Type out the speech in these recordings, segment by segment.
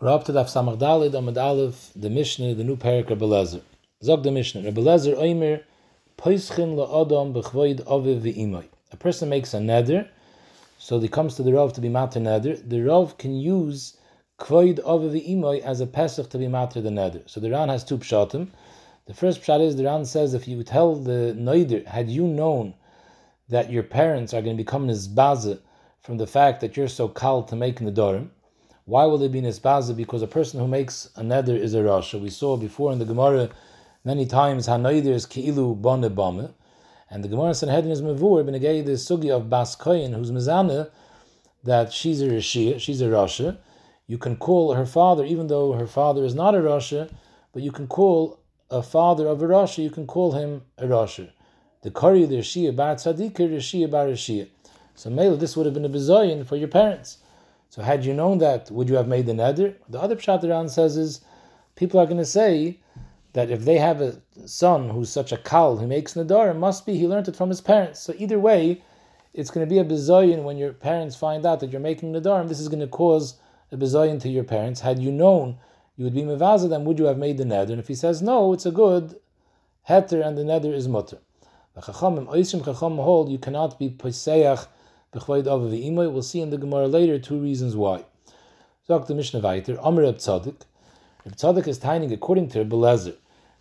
We're up to Daf Dalid, Amad Aleph, the Mishnah, the new parak Rebbe Lezer. Zog the Mishnah, Rebbe Lezer, Oimer, Poischin la'adam b'chvoid aviv v'imay. A person makes a neder, so he comes to the Rav to be mater neder. The Rav can use kvoid aviv v'imay as a pesach to be mater the neder. So the Ran has two pshatim. The first pshat is the Ran says if you tell the neder, had you known that your parents are going to become nizbaze from the fact that you're so called to make nedarim, why will they be nisbaza? Because a person who makes a neder is a rasha. We saw before in the Gemara many times hanaider is keilu bone bame, and the Gemara Sanhedrin is mavur b'negei the sugi of Bas Koyin, who's mezana that she's a rishia, she's a rasha. You can call her father, even though her father is not a rasha, but you can call a father of a rasha. You can call him a rasha. The kari the rishia bar tzaddik, rishia bar rishia. So mele, this would have been a bezoyin for your parents. So had you known that, would you have made the neder? The other pshat around says is, people are going to say that if they have a son who's such a kal who makes nedar, it must be he learned it from his parents. So either way, it's going to be a bezoyin when your parents find out that you're making nedar, and this is going to cause a bezoyin to your parents. Had you known you would be mevaza, then would you have made the neder? And if he says no, it's a good heter, and the neder is mutter. The chachamim, oisim chacham hold, you cannot be poseach We'll see in the Gemara later two reasons why. The Mishnah Vayter, Amr Reb Tzadik. Reb Tzadik is tining according to Reb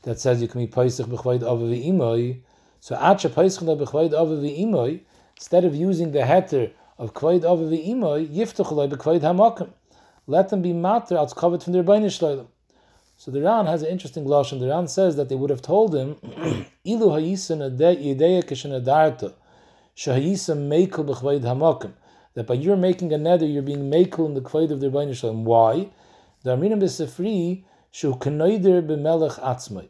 that says you can be Paisach b'chvayd avav v'imoy. So Acha Paisach b'chvayd avav v'imoy, instead of using the heter of kvayd avav v'imoy, yiftach loy b'chvayd hamakim. Let them be matter as covered from their beinishloilim. So the Ran has an interesting lashon. The Ran says that they would have told him, Ilu hayisan yedeya kishan mekel b'chvayd hamakim. That by your making a neder, you're being mekel in the kvayd of the Rebbeinu Shalom. Why? The Aminim b'sefri shu kenoider b'melech atzmai.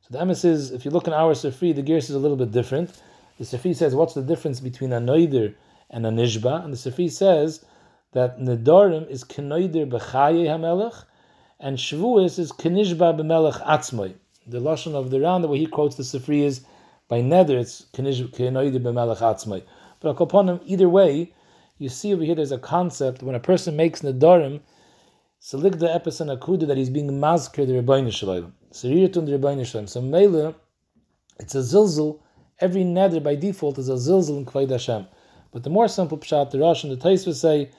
So the emes is, if you look in our sefri, the gears is a little bit different. The sefri says, what's the difference between a noider and a nishba? And the sefri says that nedarim is kenoider b'chaye hamelech, and shvuas is kenishba b'melech atzmai. The lashon of the round, the way he quotes the sefri is by neder, it's kenoidim b'melech atzmai. But him, either way, you see over here there's a concept when a person makes nedarim, selig the epison akuda that he's being masker the Rebbeinu. Sariratun the Rebbeinu. So mele, it's a zilzul. Every neder by default is a zilzul in Kvayid Hashem. But the more simple pshat, the Rosh and the Tais would say,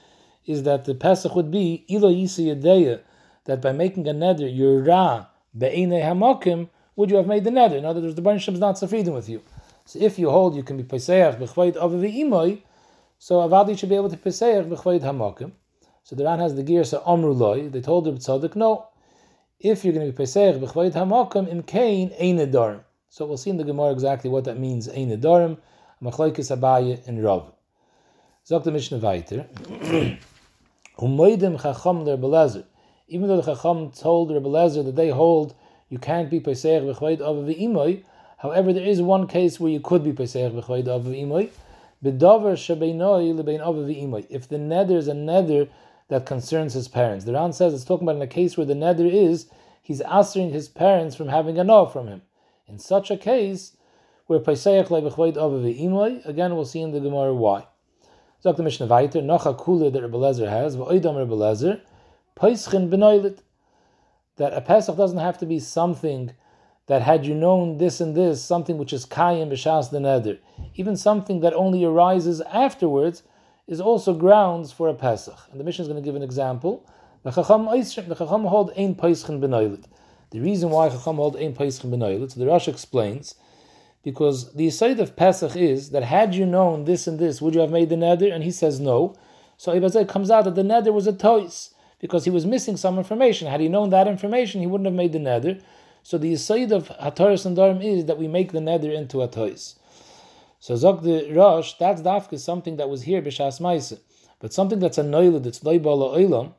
is that the Pesach would be ilo yisi yadeya, that by making a neder, you're ra be'enei hamakim, would you have made the neder? In other words, the Baruch is not freedom with you. So if you hold you can be peseach b'chvayid aviv imoy, so avadi should be able to peseach b'chvayid hamakim. So the Ran has the gear so amru loy. They told the tzaddik no. If you're going to be peseach b'chvayid hamakim in kain ein. So we'll see in the Gemara exactly what that means ein nedarim. Machlekes Abaye and Rav. Zok the Mishnah weiter. Umoidim chacham der belezer. Even though the chacham told Rebbe Lezer that they hold you can't be Pesach b'chvayd of v'imoy. However, there is one case where you could be Pesach b'chvayd of v'imoy. B'dover shebeinoi lebein of v'imoy. If the nether is a nether that concerns his parents. The Ran says it's talking about in a case where the nether is he's answering his parents from having a no from him. In such a case, where Pesach lebechvayd of v'imoy, again we'll see in the Gemara why. Zok the Mishnah weiter, Kula that Rebbe Lezer has, v'oidam Rebbe Lezer, Peischin that a Pesach doesn't have to be something that had you known this and this, something which is kayim b'shas the neder, even something that only arises afterwards, is also grounds for a Pesach. And the mission is going to give an example. The Chacham hold ein Peschin benoilit. The reason why Chacham hold ein Peschin benoilit, so the Rosh explains, because the side of Pesach is that had you known this and this, would you have made the neder? And he says no. So it comes out that the neder was a tois because he was missing some information. Had he known that information, he wouldn't have made the neder. So the yisaid of Hataris and Darim is that we make the neder into a tois. So Zog the Rosh, that's dafka something that was here b'shas ma'isa, but something that's a noilad, that's loibala oilam.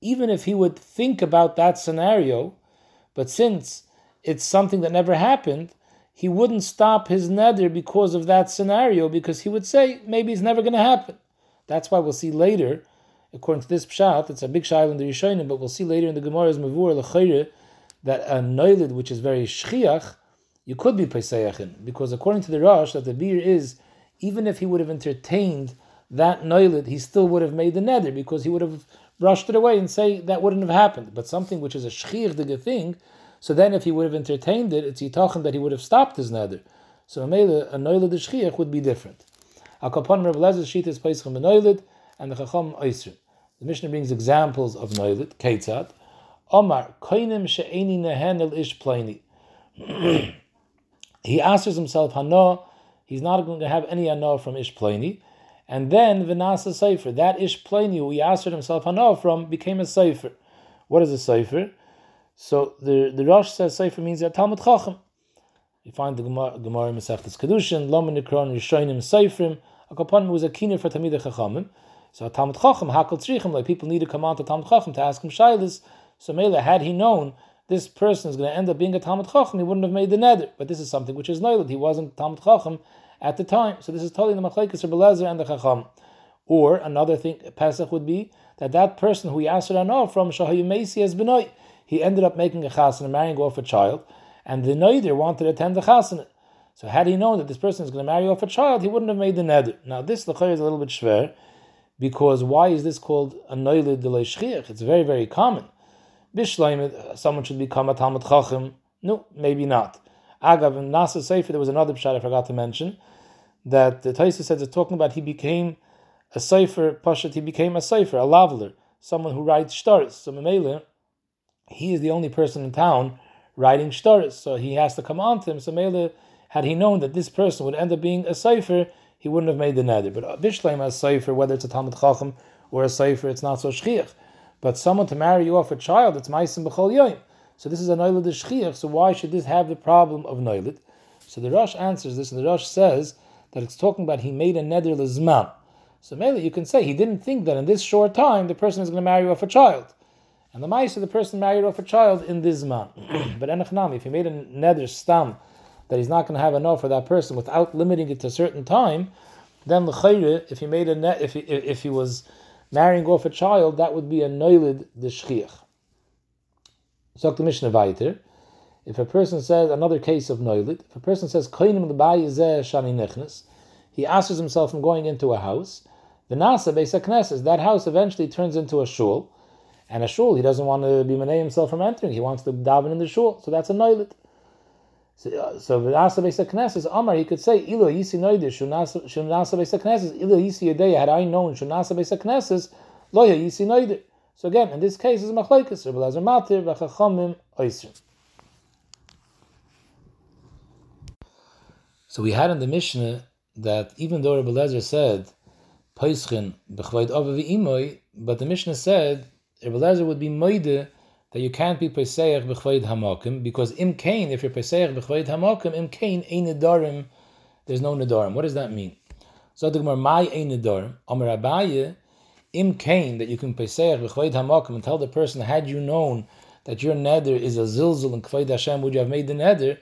Even if he would think about that scenario, but since it's something that never happened, he wouldn't stop his neder because of that scenario, because he would say maybe it's never going to happen. That's why we'll see later according to this pshat, it's a big shail in the Rishonim, but we'll see later in the Gemara's Mavur L'chayre that a noilid which is very shchiach, you could be pesayachin because according to the Rosh, that the beer is even if he would have entertained that noilid, he still would have made the neder because he would have brushed it away and say that wouldn't have happened. But something which is a shchirdige thing, so then if he would have entertained it, it's yitachin that he would have stopped his nether. So a noiled shchiach would be different. Akapon Rav Lezer sheet is Pesachim benoiled, and the Chacham Oisrim. The Mishnah brings examples of noiled, Ketzad. Omar, koinim she'eni nehen el ish plani. He answers himself, Hano, he's not going to have any Hano from ish plani. And then Vinasa Sefer, that Ish Plani who he answered himself Hano from became a Sefer. What is a Sefer? So the, the Rosh says Sefer means a Talmud Chacham. You find the Gemara, Gemara Masechtas Kedushin, Loman Nikron, Rishonim, Seferim. A Kapan was a keener for Tamid Chachamim. So Talmud Chacham, Hakal Tzrichim, like people need to come on to Talmud Chacham to ask him Shailas. So Mela, had he known this person is going to end up being a Talmud Chacham, he wouldn't have made the neder. But this is something which is noiled. He wasn't Talmud Chacham at the time. So this is totally the Machlekes Rebelezer and the Chacham. Or another thing, Pesach would be that that person who he asked Rano from Shahayimesi has been he ended up making a chasana, and marrying off a child, and the noider wanted to attend the chasana. So had he known that this person is going to marry off a child, he wouldn't have made the neder. Now this lechayr is a little bit schwer, because why is this called a noilid de shchiach? It's very very common. Bishleim, someone should become a talmud chacham. No, maybe not. Agav in Nasa Sefer, there was another pshat I forgot to mention that the Taisa says it's talking about he became a Sefer, Pashat, he became a Sefer, a laveler, someone who writes stars. So Mamela, he is the only person in town writing stars, so he has to come on to him. So Mamela, had he known that this person would end up being a Sefer, he wouldn't have made the neder. But uh, Bishleim as Sefer, whether it's a Talmud Chacham or a Sefer, it's not so shchiach. But someone to marry you off a child, it's Maisim B'chol Yoim. So this is a Noilid Shchiach, so why should this have the problem of Noilid? So the Rosh answers this, and the Rosh says that it's talking about he made a neder lizman. So maybe you can say he didn't think that in this short time the person is going to marry off a child. And the mice of the person married off a child in this man. but enachnami, if he made a neder stam that he's not going to have enough for that person without limiting it to a certain time, then the if he made a net, if he, if he was marrying off a child, that would be a noilid de shchiach. Sagt the Mishnah weiter. If a person says another case of noilit, if a person says koinim shani nechnes, he asks himself from going into a house. The nasa beisakneses, that house eventually turns into a shul, and a shul he doesn't want to be manay himself from entering. He wants to daven in the shul, so that's a noilit. So, uh, so v'nasa beisakneses, Amar he could say ilo yisi noidir shunasa beisakneses ilo yisi yadeya. Had I known shunasa beisakneses, loya yisi noidir. So again, in this case, it's machlekes. Rabbi Lazar Matir v'chachamim oisrim. So we had in the Mishnah that even though Rabbi Lezer said Paischin b'chvayd ava v'imoy, but the Mishnah said Rabbi Lezer would be moide that you can't be Pesach b'chvayd hamakim because im kain if you're Pesach b'chvayd hamakim im kain ein nedarim there's no nedarim. What does that mean? So the Gemara my ein nedarim Amar Abaye im kain that you can pesach b'chvayd hamakim and tell the person, had you known that your neder is a zilzul and kvayd Hashem, would you have made the neder?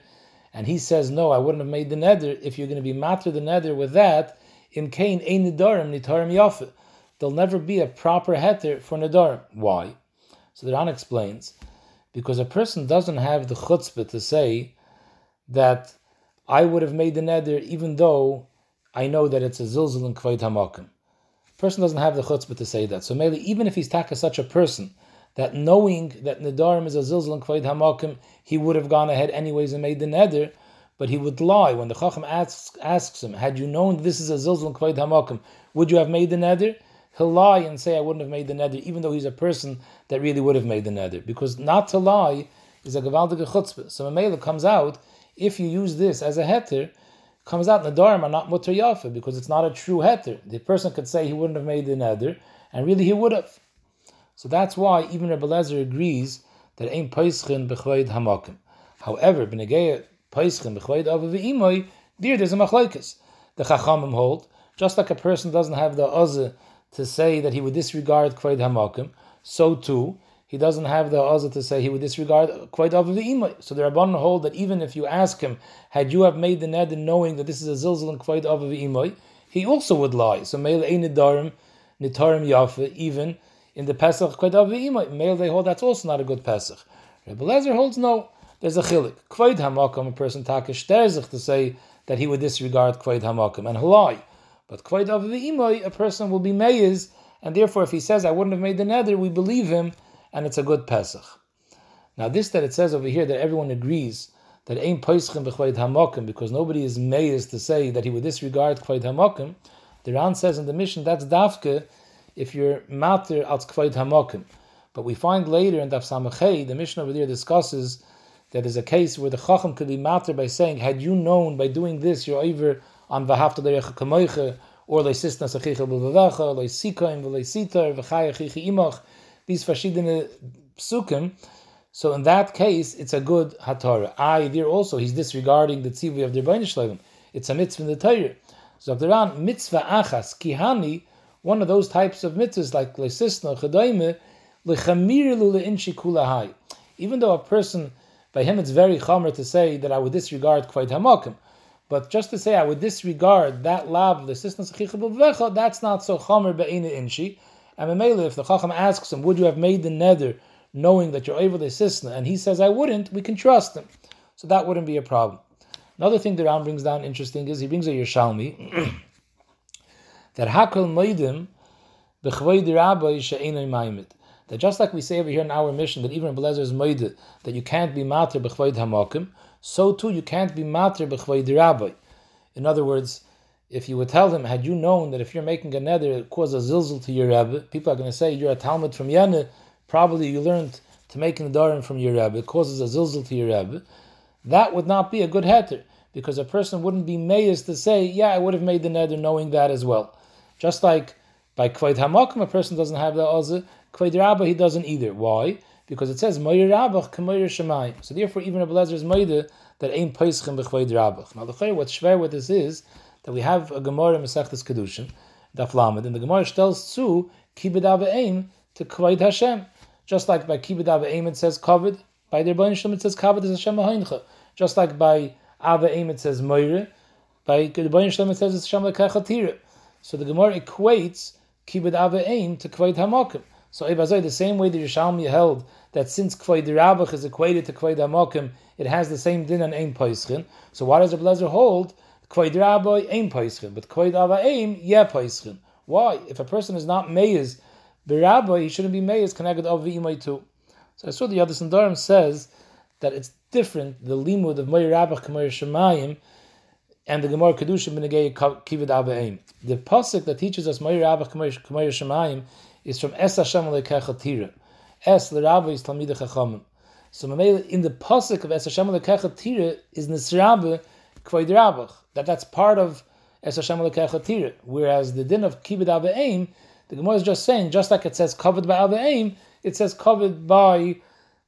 And he says, no, I wouldn't have made the neder. If you're going to be matter the neder with that, im kain ein nedarim nitarim yafe. There'll never be a proper heter for nedarim. Why? So the Ran explains, because a person doesn't have the chutzpah to say that I would have made the neder even though I know that it's a zilzul and kvayd hamakim person doesn't have the chutzpah to say that. So maybe even if he's taka such a person that knowing that nedarim is a zilzal and kvayd hamakim, he would have gone ahead anyways and made the neder, but he would lie when the chacham asks, asks him, "Had you known this is a zilzal and kvayd hamakim, would you have made the neder?" He'll lie and say, "I wouldn't have made the neder," even though he's a person that really would have made the neder, because not to lie is a gavaldige chutzpah. So Mamela comes out if you use this as a heter comes out Nadarim are not mutter yafa because it's not a true heter. The person could say he wouldn't have made the neder, and really he would have. So that's why even Rebbe Lezer agrees that ain't peischin bechvayd hamakim. However, b'negeya peischin bechvayd ava v'imoy, there there's a machlekes. The chachamim hold just like a person doesn't have the azah to say that he would disregard kvayd hamakim, so too he doesn't have the azah to say he would disregard quite of the imay. So the Rabban hold that even if you ask him, had you have made the neder knowing that this is a zilzal and quite of the imay, he also would lie. So meil einidarim nitarim yafa even in the Pesach quite of the imay. Meil they hold that's also not a good Pesach. Rabbi Lezer holds no. There's a chilik. Quite hamakam, a person takish terzich to say that he would disregard quite hamakam and halai. But quite of the imay, a person will be meiz and therefore if he says, I wouldn't have made the neder, we believe him, and it's a good Pesach. Now this that it says over here that everyone agrees that ain't Peschim b'chvayd hamakim, because nobody is amazed to say that he would disregard kvayd hamakim, the Ran says in the mission, that's dafke if you're matir als kvayd hamakim. But we find later in Daf Samachay, the mission over there discusses that there's a case where the Chacham could be matter by saying, had you known by doing this, you're over on Vahafta Derecha Kamoicha, or Leisisna Sachicha B'Vavacha, Leisikaim V'Leisitar, V'Chaya Chichi Imach, these Fashidine Psukim. So in that case, it's a good Hatara. I, there also, he's disregarding the Tzivi of the Rebbeinu It's a mitzvah in the Torah. So Ran, mitzvah achas, kihani, one of those types of mitzvahs like Leisisna, Kulahai. Even though a person by him, it's very chomer to say that I would disregard kvayt hamakim. But just to say I would disregard that lav, the assistance of that's not so chomer be'ina inshi. And Mamela, if the chacham asks him, would you have made the nether knowing that you're able to assist and he says, I wouldn't, we can trust him. So that wouldn't be a problem. Another thing the Ram brings down interesting is he brings a Yerushalmi that hakol maimit that just like we say over here in our mission that even in Belezer is that you can't be mater b'chvayd hamakim, so too you can't be mater b'chvayd rabbi. In other words, if you would tell them, had you known that if you're making a neder, it causes a zilzal to your Rebbe, people are going to say you're a Talmud from Yene, probably you learned to make an darim from your Rebbe, it causes a zilzal to your Rebbe. That would not be a good heter, because a person wouldn't be mayas to say, yeah, I would have made the neder knowing that as well. Just like by Kvaid Hamakim, a person doesn't have the Ozah, Kved Rabba he doesn't either. Why? Because it says Moyer Rabbach Kemoyer Shemai. So therefore, even a Blazer is Moide that ain't Peischem b'Kved Rabbach. Now, the what's schwer with this is that we have a Gemara Masechtas Kedushin, Daf Lamed, and the Gemara tells to Kibed Aim to Kved Hashem. Just like by Kibed Aim it says Kavod, by the Rebbeinu Shalom it says Kavod is Hashem Ha'incha. Just like by Aim it says Moire, by the Rebbeinu Shalom it says it's Hashem Lekachatira. So the Gemara equates Kibed Aim to Kved Hamakim. So the same way the Yerushalmi held that since Kvoid is equated to Kvoid Amokim, it has the same din on Ein Paischin. So why does the Blazer hold Kvoid Rabbi Ein but Kvoid Ava Ein Yeah Paischin? Why? If a person is not Meiz Birabba, he shouldn't be Meiz connected of Imay too. So I saw the other Sandarim says that it's different, the limud of Meir Rabach Kameir Shemayim and the Gemara Kedushim Benegei Kivid Ava Ein. The pasuk that teaches us Meir Rabach Kameir Shemayim is from Es Hashem Lekecha. Es L'Rabba is Talmid Chachamim. So in the pasuk of Es Hashem Lekecha Tira is Nisrabe Kvoid Rabach. That that's part of Es Hashem Lekecha Tira. Whereas the din of Kibud Aim, the Gemara is just saying, just like it says covered by Aim, it says covered by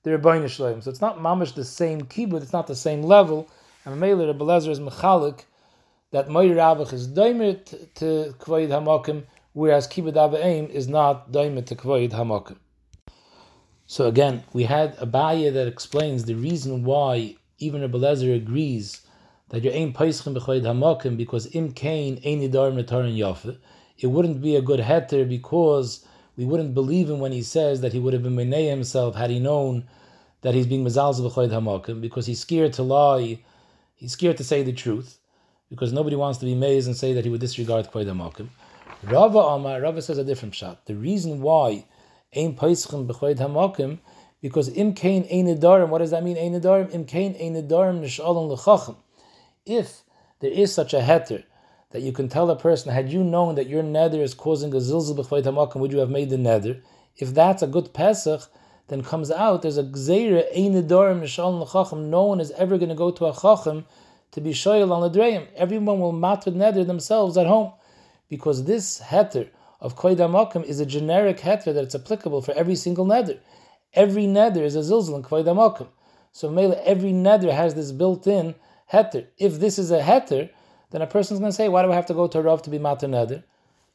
the Rebbeinu Shalom. So it's not mamish the same kibud, it's not the same level. And Mele Rebbe Lezer is mechalik that Moir Rabach is doimer to Kvoid Hamakim, whereas kibbud aim is not daimet to kvoid hamakim. So again, we had a baya that explains the reason why even Rebbe Lezer agrees that you ain't peischem b'choid hamakim because im kain ein idar metarin yafe. It wouldn't be a good heter because we wouldn't believe him when he says that he would have been menei himself had he known that he's being mezalzel b'choid hamakim because he's scared to lie, he's scared to say the truth because nobody wants to be mazed and say that he would disregard kvoid hamakim. Rava Amar, Rava says a different shot. The reason why Ein Paischim B'choid Hamakim, because Im Kain Ein what does that mean, Ein Nedarim? Im Kain Ein Nedarim Nishalom L'chachim. If there is such a heter, that you can tell a person, had you known that your nether is causing a zilzal b'chvayt hamakim, would you have made the nether? If that's a good Pesach, then comes out there's a gzeira ein nedarim nishalom l'chachim. No one is ever going to go to a chacham to be shoyel on the dreim. Everyone will matter nether themselves at home because this heter of koid amakim is a generic heter that it's applicable for every single neder. Every neder is a zilzal in koid amakim. So every neder has this built-in heter. If this is a heter, then a person's going to say, why do I have to go to a Rav to be mater neder?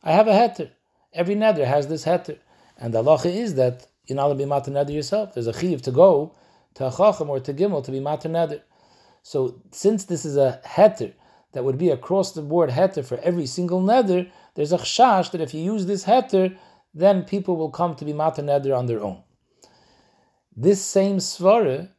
I have a heter. Every neder has this heter. And the halacha is that you're not to be mater neder yourself. There's a chiv to go to a chacham or to gimel to be mater neder. So since this is a heter, that would be across the board heter for every single neder, there's a chash that if you use this heter, then people will come to be matar neder on their own. This same svara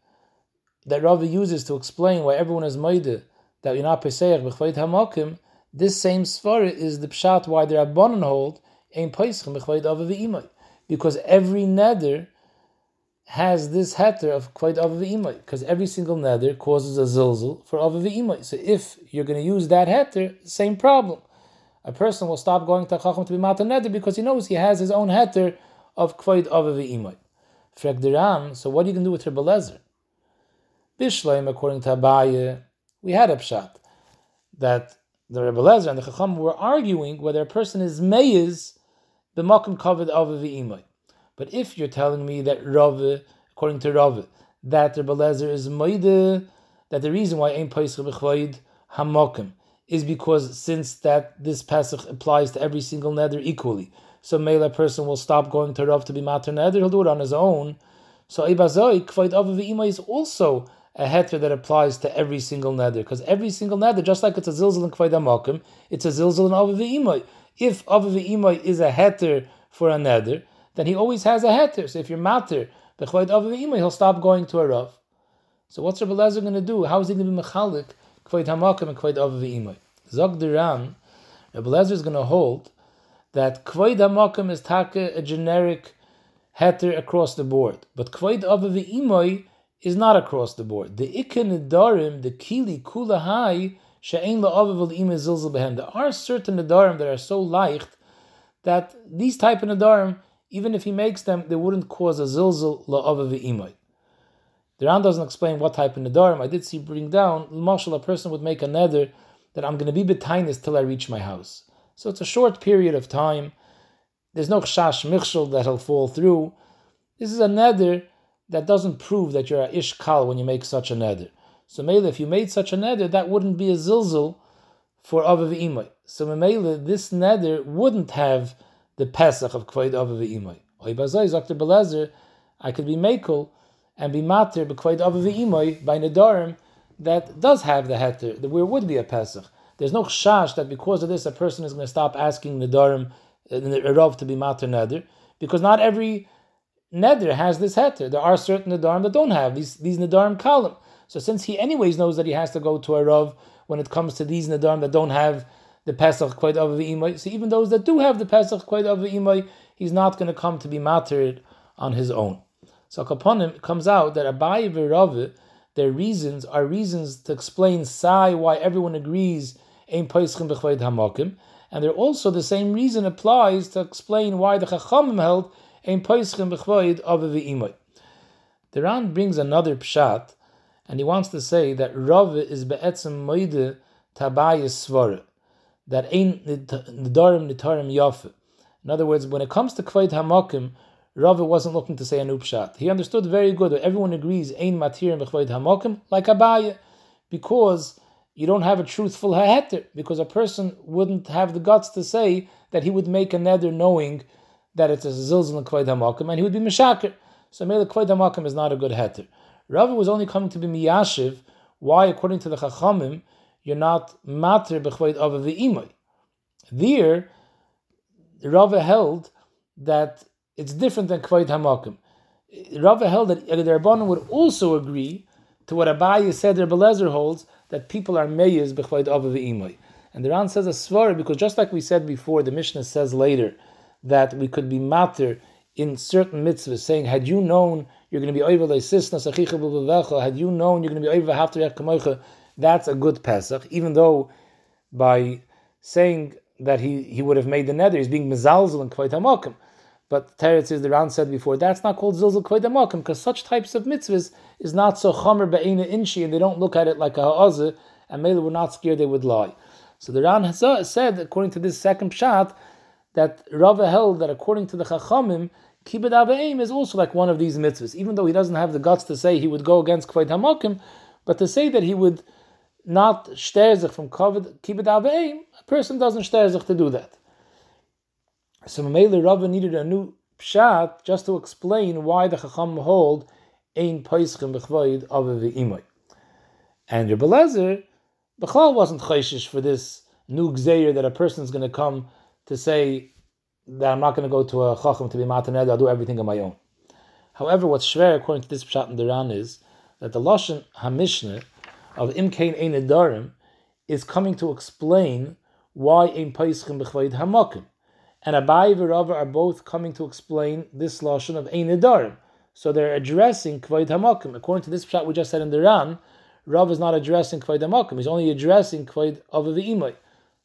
that Rava uses to explain why everyone is moide that you're not peseach b'chvayit hamakim, this same svara is the pshat why the Rabbanon hold ein peischim b'chvayd ava v'imay. Because every neder has this heter of kvayt ava v'imay. Because every single neder causes a zilzal for ava v'imay. So if you're going to use that heter, same problem. A person will stop going to chacham to be mata neder because he knows he has his own heter of kvayt ava v'imay. Frek so what are you going to do with Rebbe Lezer? Bishleim, according to Abaye, we had a pshat that the Rebbe Lezer and the Chacham were arguing whether a person is meiz b'makom kavod ava v'imay. But if you're telling me that Rav, according to Rav, that Rebbe Lezer is meide, that the reason why ein paisach b'chvayd hamakim is because since that this pasuk applies to every single nether equally, so male person will stop going to Rav to be mater nether, he'll do it on his own. So ibazoi kvayd ava v'imay is also a heter that applies to every single nether, because every single nether, just like it's a zilzal in kvayda makim, it's a zilzal in avav v'imay. If avav v'imay is a heter for a nether, then he always has a heter. So if you're mater b'chvayda avav v'imay, he'll stop going to a rav. So what's Rabbi Lezer going to do? How is he going to be mechalik kvayda hamakim and kvayda avav v'imay? Zog Ram, Rabbi Lezer is going to hold that kvayda hamakim is take a generic heter across the board, but kvayda avav v'imay is not across the board. The ikin nedarim, the kili kula hai, she'ein la'aviv zilzal behem. There are certain nedarim that are so leicht that these type of nedarim, even if he makes them, they wouldn't cause a zilzal la'aviv imay. The Ran doesn't explain what type of nedarim. I did see bring down, marshal, a person would make a neder that I'm going to be betainis till I reach my house. So it's a short period of time. There's no chash michshel that he'll fall through. This is a neder that doesn't prove that you're a ishkal when you make such a neder. So Mele, if you made such a neder, that wouldn't be a zilzul for Avav Imay. So Mele, this neder wouldn't have the Pesach of Kvaid Avav Imay. Oibazai, Dr. Belezer, I could be Mekel and be Matir Bekvaid Avav Imay by Nedarim that does have the heter, where would be a Pesach. There's no chash that because of this a person is going to stop asking Nedarim, uh, Rav to be Matir Neder, because not every neder has this heter. There are certain nedarim that don't have these these nedarim column. So since he anyways knows that he has to go to a rav when it comes to these nedarim that don't have the pesach quite of the so even those that do have the pesach quite of the he's not going to come to be matered on his own. So upon him comes out that Abaye v'Rave, their reasons are reasons to explain sai why everyone agrees ein peischim b'chvayd hamakim, and they're also the same reason applies to explain why the chachamim held ein poischim b'chvoid of v'imoy. The Ran brings another pshat, and he wants to say that Rav is be'etzem moide tabayis svara, that ein nidarim nitarim yafe. In other words, when it comes to kvoid hamakim, Rav wasn't looking to say a new pshat. He understood very good that everyone agrees ein matirim b'chvoid hamakim like Abaye, because you don't have a truthful heter, because a person wouldn't have the guts to say that he would make a neder knowing that it's a zilzal and kvayd hamakim, and he would be mishaker. So mele kvayd hamakim is not a good heter. Rava was only coming to be miyashiv. Why, according to the chachamim, you're not matir mater of the v'imay. There, Rava held that it's different than kvayd hamakim. Rava held that Rabbanon would also agree to what Abaye said Rebbe Lezer holds that people are meyes b'chvayd ava v'imay. And the Ran says a svar because just like we said before, the Mishnah says later that we could be matter in certain mitzvahs, saying, had you known you're going to be over had you known you're going to be over after that's a good Pesach, even though by saying that he, he would have made the nether, he's being mezalzel and kvayt hamakim. But Teretz is the round said before, that's not called zilzal kvayt hamakim, because such types of mitzvahs is not so chomer be'ena inshi, and they don't look at it like a ha'azah, and Mela were not scared they would lie. So the Ran uh, said, according to this second pshat, that Rava held that according to the Chachamim, Kibbut Aveim is also like one of these mitzvahs, even though he doesn't have the guts to say he would go against Kvayt Hamakim, but to say that he would not shterzich from Kibbut Aveim, a person doesn't shterzich to do that. So Mamela Rava needed a new pshat just to explain why the Chacham hold ein peischim b'chvoid ave v'imay. And Rebbe Lezer, Bechal wasn't chayshish for this new gzeir that a person is going to come to say that I'm not going to go to a chacham to be mataned, I'll do everything on my own. However, what's shver according to this pshat in Duran is that the lashon hamishna of imkain ein edarim is coming to explain why ein paischim b'chvayd hamakim, and Abai and Rava are both coming to explain this lashon of ein nedarim. So they're addressing kvoid hamakim. According to this shot we just said in the Ran, Rav is not addressing kvoid hamakim. He's only addressing kvoid of the imay.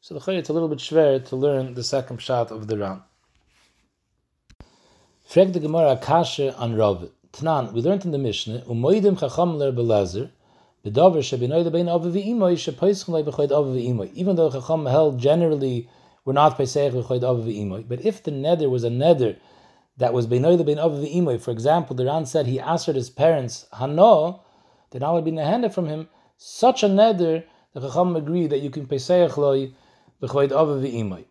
So the it's a little bit schwer to learn the second shot of the Ran. Frag the Gemara Kasha on Rav. Tnan, we learned in the Mishnah, Umoidim chacham ler belazer. Even though chacham held generally we're not v'imoy, but if the nether was a nether that was beinoy lebein ava v'imoy, for example, the Ran said he answered his parents, Hano, then I would be nehended from him, such a nether, the chacham agree that you can peseich loi b'choid ava v'imoy.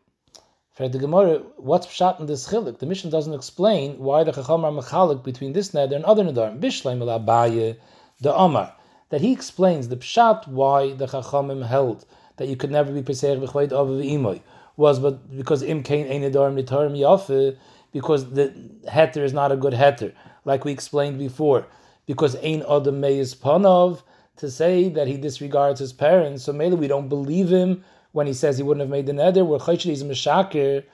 For the Gemara, what's pshat in this chilik? The mission doesn't explain why the Chacham are mechalik between this neder and other neder. Bishleim Abaye, the Omar, that he explains the pshat why the Chachamim held that you could never be b'chvayit of imoy was but because im kain ein nedarim nitarim yafe because the heter is not a good heter, like we explained before, because ein adam is panov to say that he disregards his parents, so maybe we don't believe him when he says he wouldn't have made the neder, where Chayshri is Meshakir.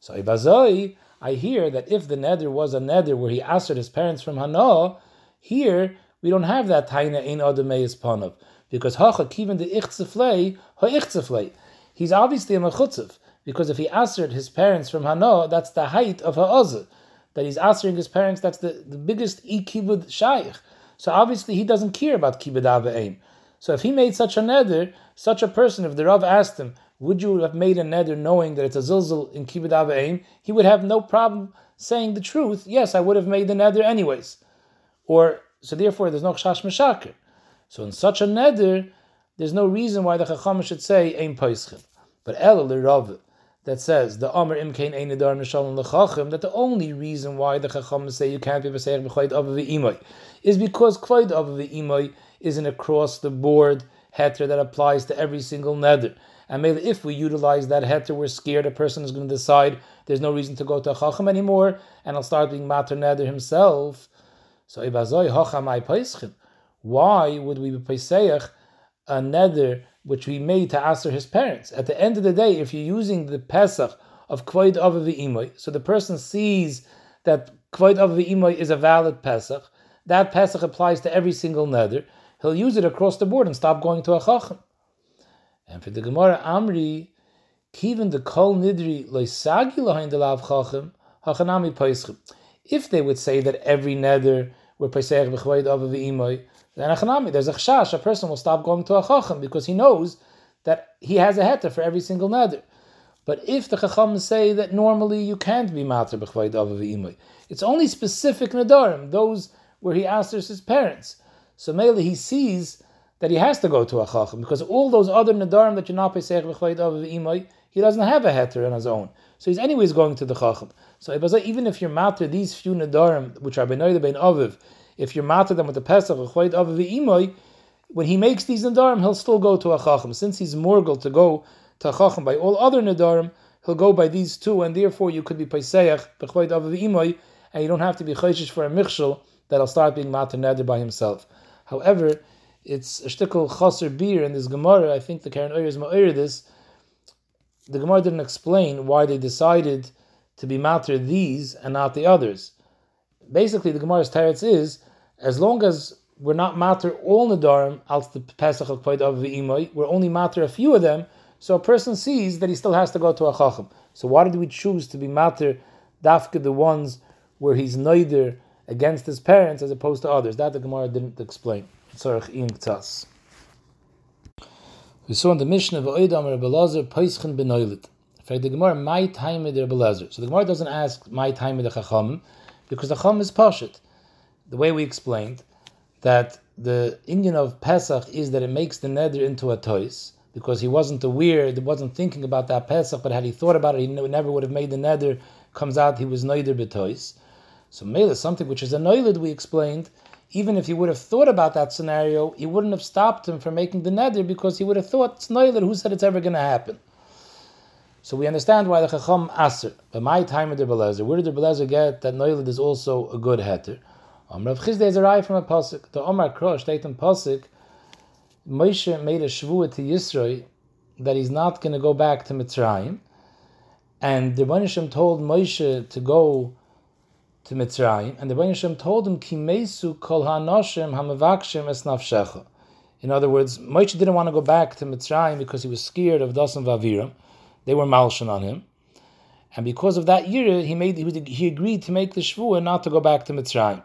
So Ibazoi, I hear that if the neder was a neder where he asked his parents from Hana, here we don't have that taina in Adameis Panov. Because Hacha Kivan the Ichtzeflei, Ha Ichtzeflei. He's obviously a Mechutzev. Because if he answered his parents from Hana, that's the height of Ha'azah. That he's answering his parents, that's the, the biggest ikibud shaykh. So obviously he doesn't care about kibud aim. So if he made such a neder, such a person, if the Rav asked him, would you have made a neder knowing that it's a zilzal in kibbud avayim, he would have no problem saying the truth. Yes, I would have made the neder anyways. Or so therefore, there's no chash meshakir. So in such a neder, there's no reason why the chacham should say ein paischim. But el Rav that says the Amr imkain ein nedar mishalom lechachim that the only reason why the chacham say you can't be b'seich b'chayit avav imoy is because kvayit avav imoy is an across the board heter that applies to every single neder. And maybe if we utilize that heter, we're scared a person is going to decide there's no reason to go to a chacham anymore, and he'll start being mater neder himself. So ibazoi hachamai paischim. Why would we be paiseach a neder which we made to answer his parents? At the end of the day, if you're using the pesach of kvoid of imoy, so the person sees that kvoid of imoy is a valid pesach, that pesach applies to every single neder he'll use it across the board and stop going to a chacham. And for the Gemara Amri, even the kol nidri loisagi lahain de lav chacham hachanami paischim. If they would say that every nether were paiseach b'chvayd of v'imoy, then achanami, there's a chash, a person will stop going to a chacham because he knows that he has a heter for every single nether. But if the chacham say that normally you can't be mater b'chvayd of v'imoy, it's only specific nedarim, those where he answers his parents. So Mele he sees that he has to go to a chacham because all those other nadarim that you're not pesach v'imoy, he doesn't have a heter on his own. So he's anyways going to the chacham. So even if you're matter these few nadarim which are benoida ben aviv, if you're matter them with the pesach when he makes these nadarim, he'll still go to a chacham. Since he's morgal to go to a chacham by all other nadarim, he'll go by these two, and therefore you could be pesach v'chvayid aviv v'imoy, and you don't have to be chayshish for a michshel that'll start being matter neder by himself. However, it's a shtickle chaser beer in this Gemara. I think the Karen Oyer is Ma'ir this. The Gemara didn't explain why they decided to be matter these and not the others. Basically, the Gemara's teretz is as long as we're not matter all nadarim out the Pesach of of Imoy, we're only matter a few of them. So a person sees that he still has to go to a chacham. So why did we choose to be matter dafka the ones where he's neither against his parents as opposed to others. That the Gemara didn't explain. We saw in the Mishnah of Oidam Rebbe Lazar Paischin benoilit. For the Gemara, my time with Rebbe Lazar. So the Gemara doesn't ask my time with the Chacham because the Chum is Pashit. The way we explained that the Indian of Pesach is that it makes the neder into a tois because he wasn't aware, he wasn't thinking about that Pesach, but had he thought about it, he never would have made the neder. Comes out he was neder betois. So Mela, something which is a noilid, we explained, even if he would have thought about that scenario, he wouldn't have stopped him from making the neder because he would have thought, it's who said it's ever going to happen? So we understand why the Chacham Aser. But my time with the Belezer, where did the Belezer get that noilid is also a good heter? Um, Rav Chisda is a from a pasuk. The Omar Krosh state in pasuk, Moshe made a shvuah to Yisro that he's not going to go back to Mitzrayim, And the Rebbeinu told Moshe to go to Mitzrayim, and the Rebbeinu told him, Kimesu kol ha'anoshim ha'mavakshim es nafshecha. In other words, Moshe didn't want to go back to Mitzrayim because he was scared of Dasan Vaviram. They were malshan on him. And because of that year, he made he agreed to make the shvuah not to go back to Mitzrayim.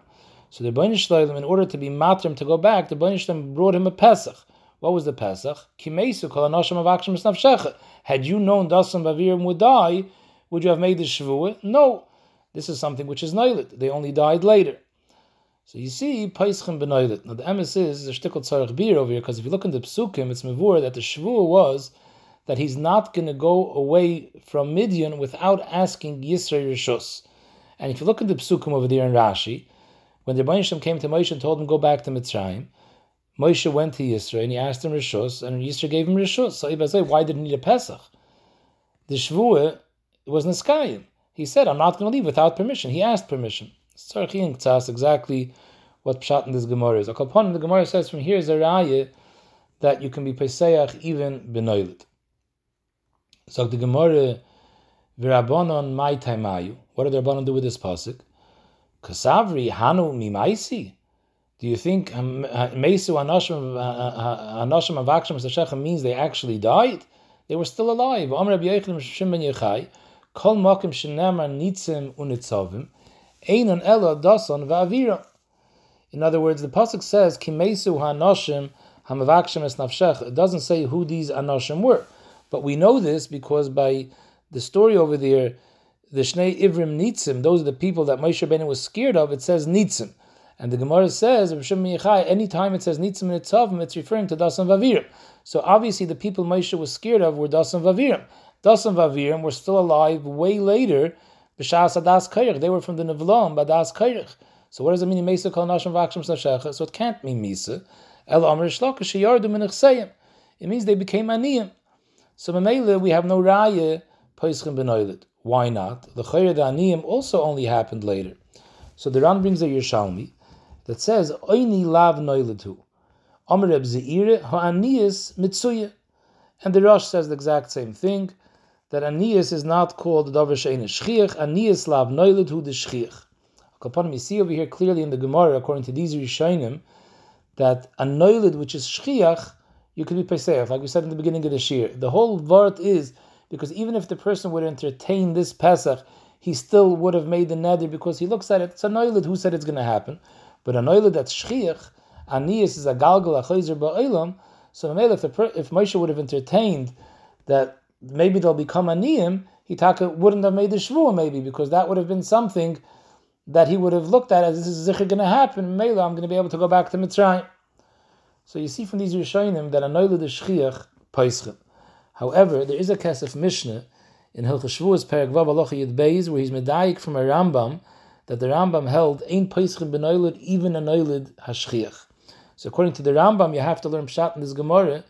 So the Shloim, in order to be matrim to go back, the Rebbeinu brought him a Pesach. What was the Pesach? Kimesu kol es. Had you known Dasan Vaviram would die, would you have made the shvuah? No. This is something which is noilit. They only died later. So you see, Paischim benoilit. Now the emes is a shtickle tzarech beer over here, because if you look in the psukim, it's mevur that the shvuah was that he's not going to go away from Midian without asking Yisra Rishus. And if you look at the psukim over there in Rashi, when the Rebbeinu came to Moshe and told him go back to Mitzrayim, Moshe went to Yisra and he asked him Rishus, and Yisra gave him Rishus. So said, why did he need a Pesach? The shvuah was Niskayim. He said, I'm not going to leave without permission. He asked permission. It's exactly what Pshat in this Gemara is. Akalpon, the Gemara says from here is a raya that you can be Pesayach even benoilit. So the Gemara, Virabonon mai taimayu. What did the Rabbanon do with this pasuk? Kasavri hanu mimaisi. Do you think Mesu Anashim Avakshim Sashechem means they actually died? They were still alive. Yechai. Kol shenemar nitzim unitzavim, einon. In other words, the pasuk says kimesu hanoshim hamavakshim es. It doesn't say who these anoshim were, but we know this because by the story over there, the shnei ivrim nitzim, those are the people that Moshe Rabbeinu was scared of. It says nitzim. And the Gemara says, anytime it says nitzim and itzavim, it's referring to dasan vavirim. So obviously the people Moshe was scared of were dasan vavirim. Dasan Vavirim were still alive way later. B'shas Adas. They were from the Nevlom, Badas Kairich. So what does it mean? Mesa Kol Nashim Vakshim. So it can't mean Misa. El Amr Minich It means they became Aniyim. So Mamela, we have no Raya Paischim Benoilet. Why not? The Chayr the Aniyim also only happened later. So the Ran brings a Yerushalmi that says, Oini Lav Noiletu. Amr Reb Zeire Ha'aniyis Mitsuya. And the Rosh says the exact same thing that Anias is not called Dover Shein Shchiach, Anias Lav Noilet Hu the Shchiach. You see over here clearly in the Gemara, according to these Rishonim, that a Noilet which is Shchiach, you could be Pesach, like we said in the beginning of the Shir. The whole Vart is because even if the person would entertain this Pesach, he still would have made the neder because he looks at it. It's a noilet. Who said it's going to happen? But a noilet that's shchiach, anias is a galgal a chayzer ba'olam. So if, the, if Moshe would have entertained that maybe they'll become aniyim, Hitaka wouldn't have made the shvuah maybe because that would have been something that he would have looked at as this is going to happen. Mela, I'm going to be able to go back to Mitzrayim. So you see from these Rishonim that anoyla the shchiach paischim. However, there is a kesef Mishnah in Hilchas Shavuos Perek Vav Alocha Yid Beis where he's medayik from a Rambam that the Rambam held ein paischim benoylid even anoylid hashchiach. So according to the Rambam, you have to learn pshat in this Gemara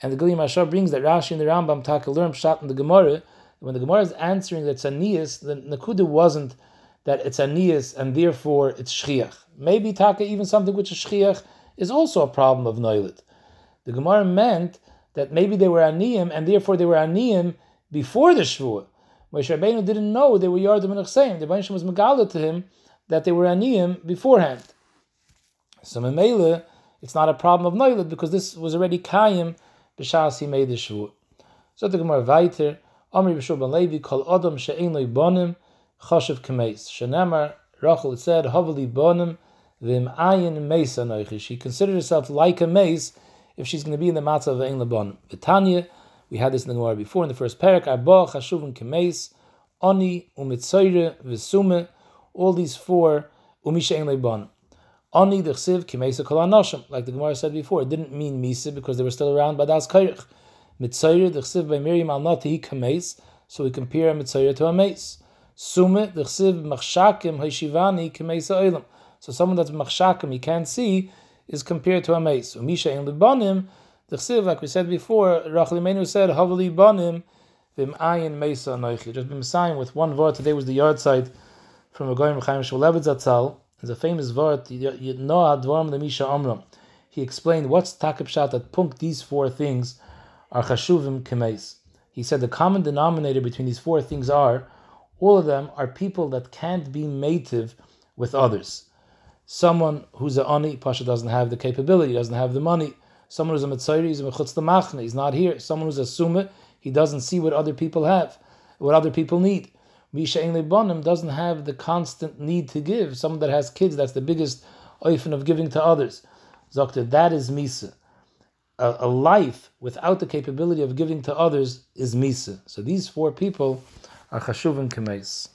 and the Gilim Ashar brings that Rashi and the Rambam taka learn pshat in the Gemara. When the Gemara is answering that it's aniyas, the Nakuda wasn't that it's aniyas and therefore it's shchiach. Maybe taka even something which is shchiach is also a problem of noilit. The Gemara meant that maybe they were aniyim and therefore they were aniyim before the shvuah. Moshe Rabbeinu didn't know they were yardim and chseim. The Rebbeinu was megala to him that they were aniyim beforehand. So Memele, it's not a problem of noilit because this was already kayim b'shas he made the shvur. So the Gemara weiter, Amri b'shur ben Levi, kol adam she'ein loy bonim, choshev k'meis. Shenemar, Rachel said, havali bonim, v'im ayin meis anoichi. She considered herself like a mace if she's going to be in the matzah of ein lebonim. V'tanya, we had this in the Gemara before, in the first parak, arba chashuvim k'meis, oni, umitzoyre, v'sume, all these four, umisha ein lebonim. Ani dechsiv kimesa kol like the Gemara said before, it didn't mean misa because they were still around by das kairich. Mitzayir dechsiv by Miriam al nati kameis, so we compare a mitzayir to a mace. Sume dechsiv machshakim haishivani kamesa oilam. So someone that's machshakim he can't see is compared to a mace. Umisha in libanim dechsiv, like we said before, Rachel Imenu said havali banim vim ayin mesa anoichi. Just been sign with one word. Today was the yard side from a Goyim Chaim Shmulevitz Zatzal. There's a famous word, Noah Dvarm Lemisha Amram. He explained what's takip shat that punk these four things are chashuvim kemeis. he said the common denominator between these four things are all of them are people that can't be native with others. Someone who's a ani, Pasha doesn't have the capability, doesn't have the money. Someone who's a mitzayri, he's a mechutz machne, he's not here. Someone who's a sumah, he doesn't see what other people have, what other people need. Misha Bonim doesn't have the constant need to give. Someone that has kids, that's the biggest oifen of giving to others. Zokta, that is Misa. A, a, life without the capability of giving to others is Misa. So these four people are Chashuvim Kemes.